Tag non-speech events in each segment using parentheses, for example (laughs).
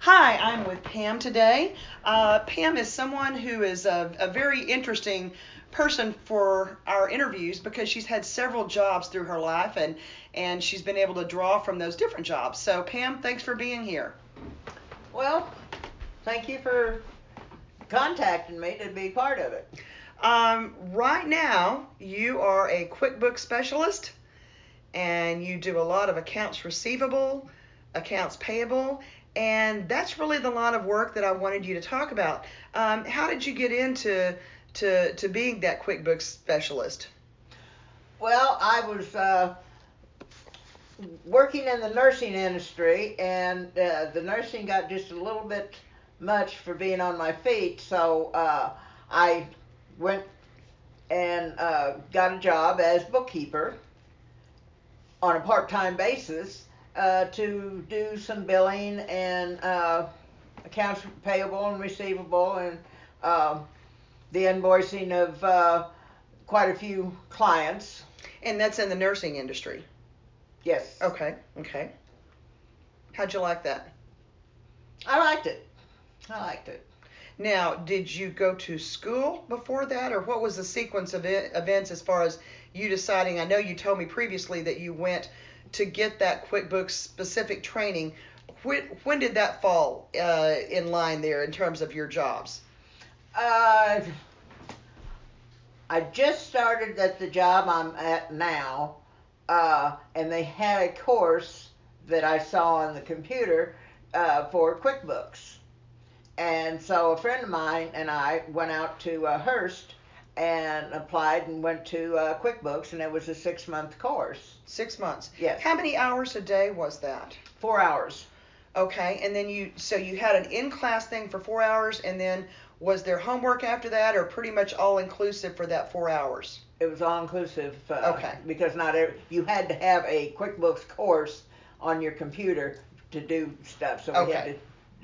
Hi, I'm with Pam today. Uh, Pam is someone who is a, a very interesting person for our interviews because she's had several jobs through her life and and she's been able to draw from those different jobs. So Pam, thanks for being here. Well, thank you for contacting me to be part of it. Um, right now, you are a QuickBooks specialist and you do a lot of accounts receivable, accounts payable, and that's really the line of work that I wanted you to talk about. Um, how did you get into to, to being that QuickBooks specialist? Well, I was uh, working in the nursing industry, and uh, the nursing got just a little bit much for being on my feet, so uh, I went and uh, got a job as bookkeeper on a part-time basis uh, to do some billing and uh, accounts payable and receivable and uh, the invoicing of uh, quite a few clients. And that's in the nursing industry. Yes. Okay. Okay. How'd you like that? I liked it. I liked it. Now, did you go to school before that, or what was the sequence of events as far as you deciding? I know you told me previously that you went to get that QuickBooks specific training. When, when did that fall uh, in line there in terms of your jobs? Uh, I just started at the job I'm at now, uh, and they had a course that I saw on the computer uh, for QuickBooks. And so a friend of mine and I went out to uh, Hearst and applied and went to uh, QuickBooks, and it was a six month course. Six months. Yes. How many hours a day was that? Four hours. Okay, and then you so you had an in class thing for four hours, and then was there homework after that, or pretty much all inclusive for that four hours? It was all inclusive. Uh, Okay. Because not every, you had to have a QuickBooks course on your computer to do stuff, so we had to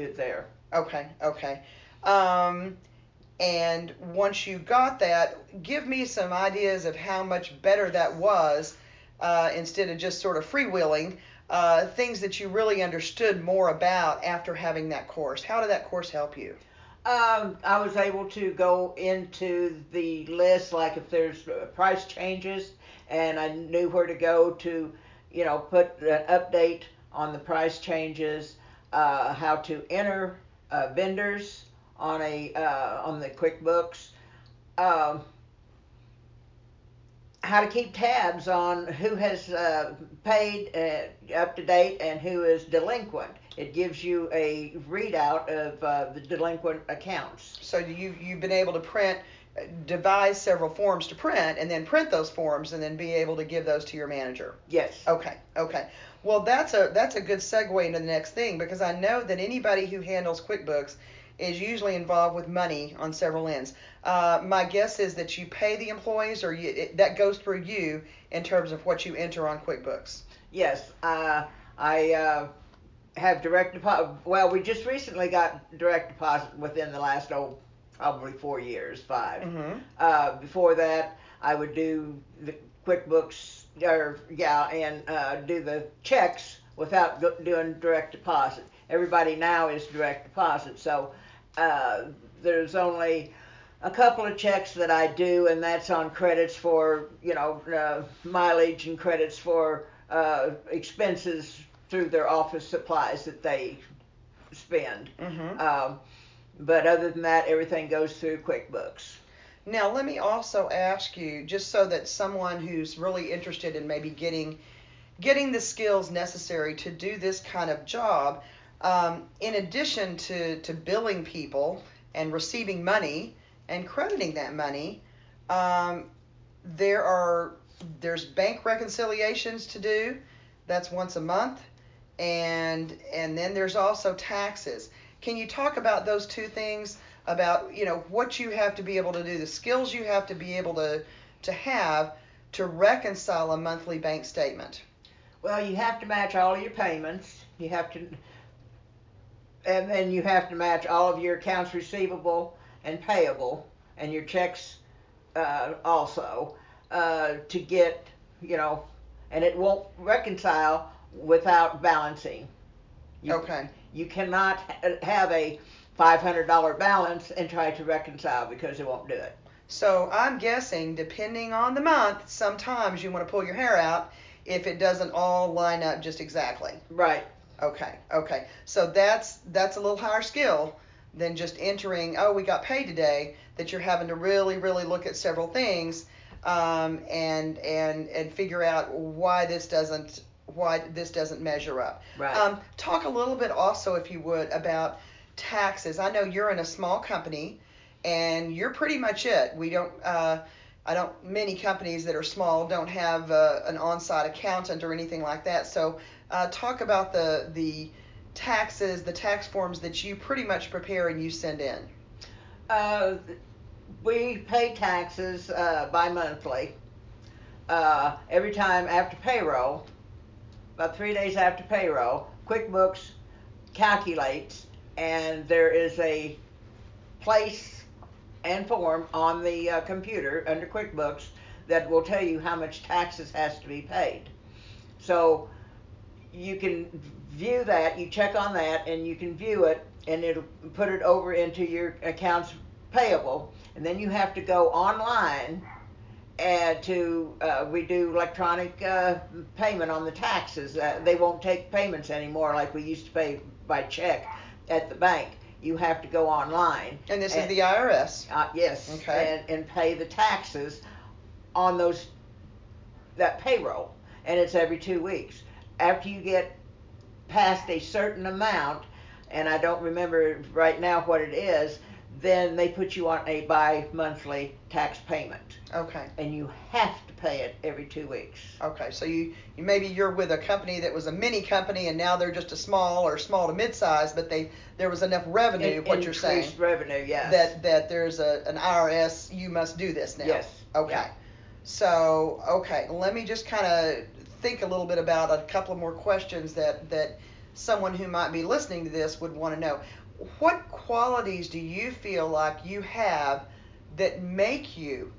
do it there. Okay, okay. Um, and once you got that, give me some ideas of how much better that was uh, instead of just sort of freewheeling. Uh, things that you really understood more about after having that course. How did that course help you? Um, I was able to go into the list, like if there's uh, price changes, and I knew where to go to, you know, put an update on the price changes, uh, how to enter uh, vendors on a uh, on the QuickBooks, um, how to keep tabs on who has uh, paid uh, up to date and who is delinquent. It gives you a readout of uh, the delinquent accounts. So you you've been able to print, uh, devise several forms to print, and then print those forms, and then be able to give those to your manager. Yes. Okay, okay. Well, that's a that's a good segue into the next thing because I know that anybody who handles QuickBooks is usually involved with money on several ends. Uh, my guess is that you pay the employees, or you, it, that goes through you in terms of what you enter on QuickBooks. Yes. Uh, I uh, have direct deposit. Well, we just recently got direct deposit within the last oh probably four years, 5 Mm-hmm. Uh, before that, I would do the QuickBooks or yeah, and uh, do the checks without doing direct deposit. Everybody now is direct deposit, so uh, there's only a couple of checks that I do, and that's on credits for you know uh, mileage and credits for uh, expenses through their office supplies that they spend. Mm-hmm. Um, but other than that, everything goes through QuickBooks. Now, let me also ask you, just so that someone who's really interested in maybe getting getting the skills necessary to do this kind of job, um, in addition to, to billing people and receiving money and crediting that money, um, there are there's bank reconciliations to do. That's once a month, and and then there's also taxes. Can you talk about those two things? About you know what you have to be able to do, the skills you have to be able to to have to reconcile a monthly bank statement. Well, you have to match all your payments. You have to, and then you have to match all of your accounts receivable and payable, and your checks uh, also uh, to get, you know, and it won't reconcile without balancing. You, Okay. You cannot have a $500 balance and try to reconcile because it won't do it. So I'm guessing, depending on the month, sometimes you want to pull your hair out if it doesn't all line up just exactly. Right. Okay, okay. So that's that's a little higher skill than just entering. Oh, we got paid today. That you're having to really, really look at several things, um, and and and figure out why this doesn't why this doesn't measure up. Right. Um, talk a little bit also, if you would, about taxes. I know you're in a small company, and you're pretty much it. We don't. Uh, I don't. Many companies that are small don't have uh, an on-site accountant or anything like that. So, uh, talk about the the taxes, the tax forms that you pretty much prepare and you send in. Uh, we pay taxes uh, bi-monthly. Uh, every time after payroll, about three days after payroll, QuickBooks calculates, and there is a place and form on the uh, computer under QuickBooks that will tell you how much taxes has to be paid. So you can view that, you check on that, and you can view it, and it'll put it over into your accounts payable, and then you have to go online and to uh, we do electronic uh, payment on the taxes. Uh, they won't take payments anymore like we used to pay by check at the bank. You have to go online. And this is the IRS. Uh, yes. Okay. And, and pay the taxes on those that payroll, and it's every two weeks. After you get past a certain amount, and I don't remember right now what it is, then they put you on a bi-monthly tax payment, Okay. and you have to pay it every two weeks. Okay, so you, you maybe you're with a company that was a mini company and now they're just a small or small to mid-size, but they there was enough revenue. In- what you're saying increased revenue, yes. that that there's a an IRS you must do this now. Yes. Okay. Yeah. So okay, let me just kind of think a little bit about a couple of more questions that that someone who might be listening to this would want to know. What qualities do you feel like you have that make you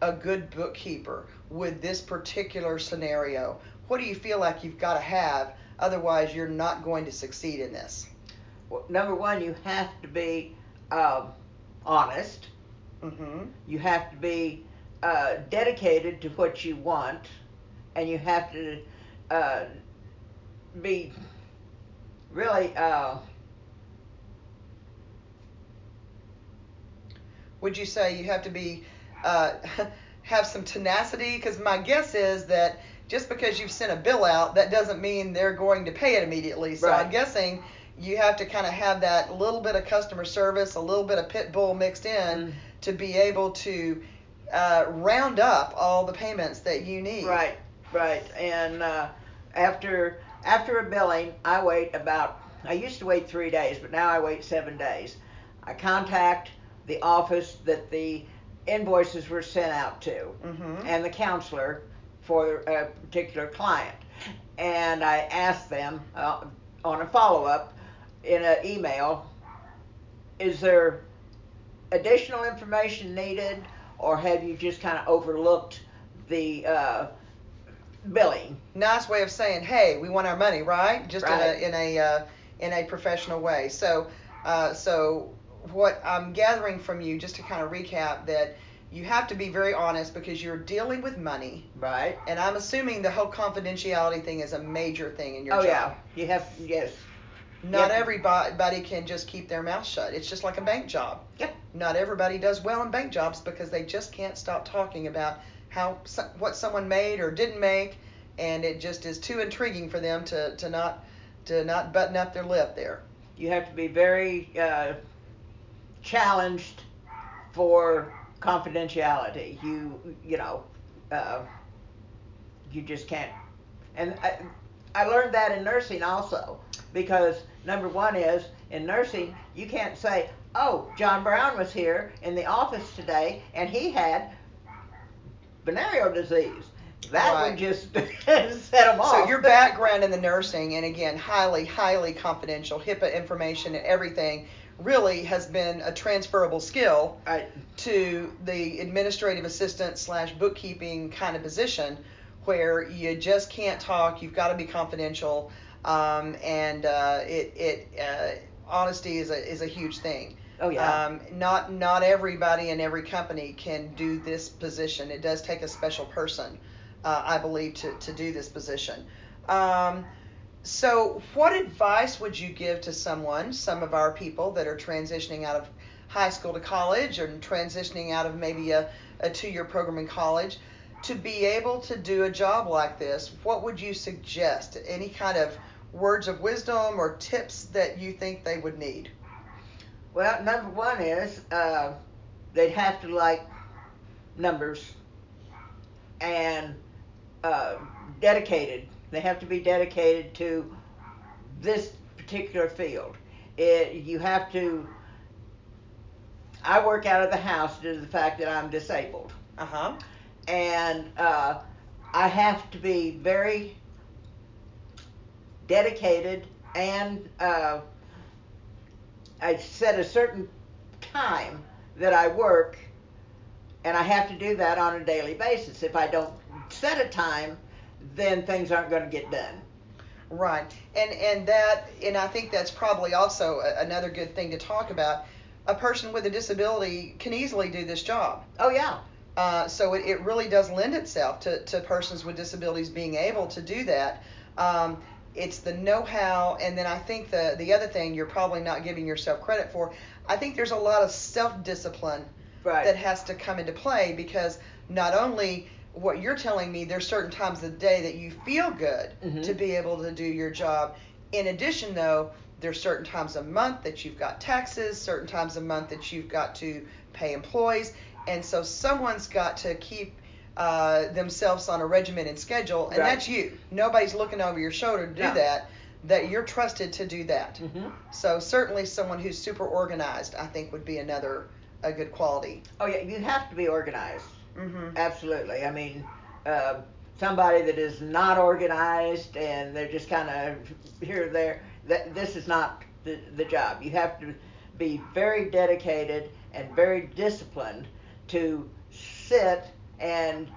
a good bookkeeper with this particular scenario? What do you feel like you've got to have? Otherwise, you're not going to succeed in this. Well, number one, you have to be um, honest. Mm-hmm. You have to be uh, dedicated to what you want, and you have to uh, be really. Uh, Would you say you have to be uh, (laughs) have some tenacity? Because my guess is that just because you've sent a bill out, that doesn't mean they're going to pay it immediately. So I'm guessing you have to kind of have that little bit of customer service, a little bit of pit bull mixed in Mm. to be able to uh, round up all the payments that you need. Right, right. And uh, after after a billing, I wait about. I used to wait three days, but now I wait seven days. I contact the office that the invoices were sent out to, Mm-hmm. and the counselor for a particular client, and I ask them uh, on a follow up in an email. Is there additional information needed, or have you just kind of overlooked the uh, billing? nice way of saying, "Hey, we want our money," right? Just Right. in a in a uh, in a professional way. So, uh, so what I'm gathering from you, just to kind of recap, that you have to be very honest because you're dealing with money, Right. and I'm assuming the whole confidentiality thing is a major thing in your oh job. Oh yeah, you have yes. Not Yep. everybody can just keep their mouth shut. It's just like a bank job. Yep. Not everybody does well in bank jobs because they just can't stop talking about how what someone made or didn't make, and it just is too intriguing for them to, to not to not button up their lip there. You have to be very uh, challenged for confidentiality. You you know, uh, you just can't. And I, I learned that in nursing also because number one is in nursing you can't say, oh, John Brown was here in the office today and he had venereal disease. That Right. would just (laughs) set them off. So your background in the nursing, and again, highly, highly confidential, HIPAA information and everything, really has been a transferable skill Right. to the administrative assistant slash bookkeeping kind of position where you just can't talk. You've got to be confidential. um, and uh, it it uh, honesty is a is a huge thing. Oh yeah. Um, not not everybody in every company can do this position. It does take a special person, uh, I believe, to to do this position. Um, so, what advice would you give to someone, some of our people that are transitioning out of high school to college or transitioning out of maybe a, a two year program in college, to be able to do a job like this? What would you suggest? Any kind of words of wisdom or tips that you think they would need? Well, number one is uh, they'd have to like numbers and uh, dedicated. They have to be dedicated to this particular field. It, you have to. I work out of the house due to the fact that I'm disabled. Uh huh. And uh, I have to be very dedicated and uh, I set a certain time that I work, and I have to do that on a daily basis. If I don't set a time, then things aren't going to get done. Right, and and that, and I think that's probably also a, another good thing to talk about. A person with a disability can easily do this job. Oh yeah. Uh, so it, it really does lend itself to, to persons with disabilities being able to do that. Um, it's the know-how and then i think the the other thing you're probably not giving yourself credit for i think there's a lot of self-discipline right. that has to come into play because not only what you're telling me there's certain times of the day that you feel good mm-hmm. to be able to do your job in addition though there's certain times a month that you've got taxes certain times a month that you've got to pay employees and so someone's got to keep uh, themselves on a regimented schedule, and right. that's you. Nobody's looking over your shoulder to do that. That you're trusted to do that. Mm-hmm. So certainly someone who's super organized, I think, would be another a good quality. Oh yeah, you have to be organized. Mm-hmm. Absolutely. I mean, uh, somebody that is not organized and they're just kind of here or there. That this is not the the job. You have to be very dedicated and very disciplined to sit and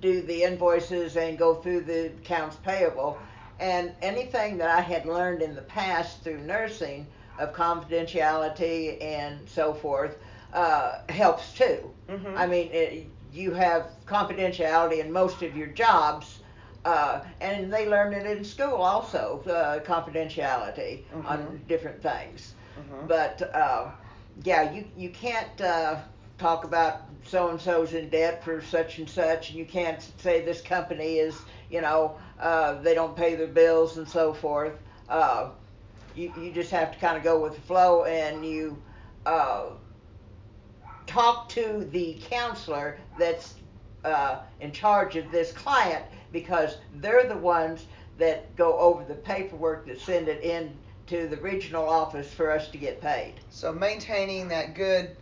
do the invoices and go through the accounts payable. And anything that I had learned in the past through nursing of confidentiality and so forth uh, helps too. Mm-hmm. I mean, it, you have confidentiality in most of your jobs, uh, and they learn it in school also, uh, confidentiality mm-hmm. on different things. Mm-hmm. But uh, yeah, you you can't uh, talk about so and so's in debt for such and such, and you can't say this company is, you know, uh, they don't pay their bills and so forth. Uh, you you just have to kind of go with the flow, and you uh, talk to the counselor that's uh, in charge of this client because they're the ones that go over the paperwork that send it in to the regional office for us to get paid. So maintaining that good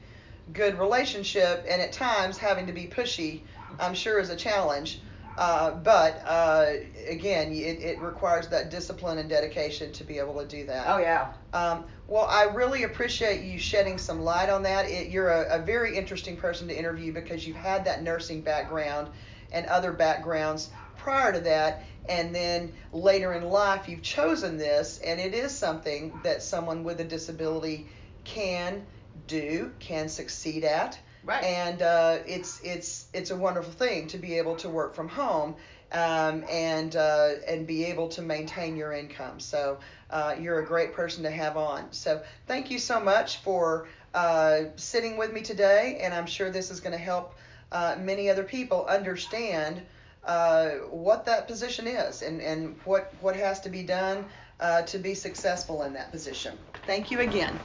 good relationship and at times having to be pushy, I'm sure is a challenge. Uh, but uh, again, it, it, requires that discipline and dedication to be able to do that. Oh yeah. Um, well, I really appreciate you shedding some light on that. It, you're a, a, very interesting person to interview because you've had that nursing background and other backgrounds prior to that, and then later in life you've chosen this, and it is something that someone with a disability can do, can succeed at. Right. And uh, it's it's it's a wonderful thing to be able to work from home um, and uh, and be able to maintain your income. So uh, you're a great person to have on. So thank you so much for uh, sitting with me today, and I'm sure this is going to help uh, many other people understand uh, what that position is and, and what what has to be done to be successful in that position. Thank you again.